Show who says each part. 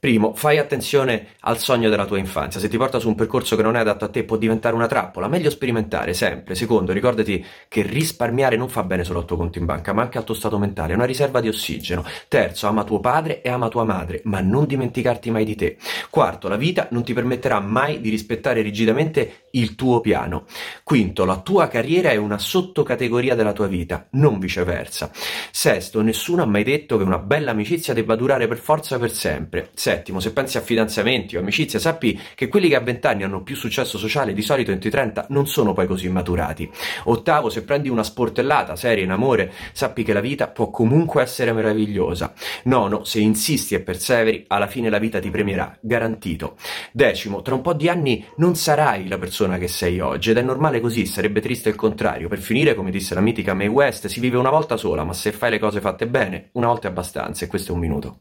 Speaker 1: Primo, fai attenzione al sogno della tua infanzia. Se ti porta su un percorso che non è adatto a te può diventare una trappola. Meglio sperimentare sempre. Secondo, ricordati che risparmiare non fa bene solo al tuo conto in banca, ma anche al tuo stato mentale. È una riserva di ossigeno. Terzo, ama tuo padre e ama tua madre, ma non dimenticarti mai di te. Quarto, la vita non ti permetterà mai di rispettare rigidamente il tuo piano. Quinto, la tua carriera è una sottocategoria della tua vita, non viceversa. Sesto, nessuno ha mai detto che una bella amicizia debba durare per forza per sempre. Settimo, se pensi a fidanzamenti o amicizia, sappi che quelli che a 20 anni hanno più successo sociale di solito entro i 30 non sono poi così maturati. Ottavo, se prendi una sportellata seria in amore, sappi che la vita può comunque essere meravigliosa. Nono, se insisti e perseveri, alla fine la vita ti premierà, garantito. Decimo, tra un po' di anni non sarai la persona che sei oggi ed è normale così, sarebbe triste il contrario. Per finire, come disse la mitica May West, si vive una volta sola, ma se fai le cose fatte bene, una volta è abbastanza e questo è un minuto.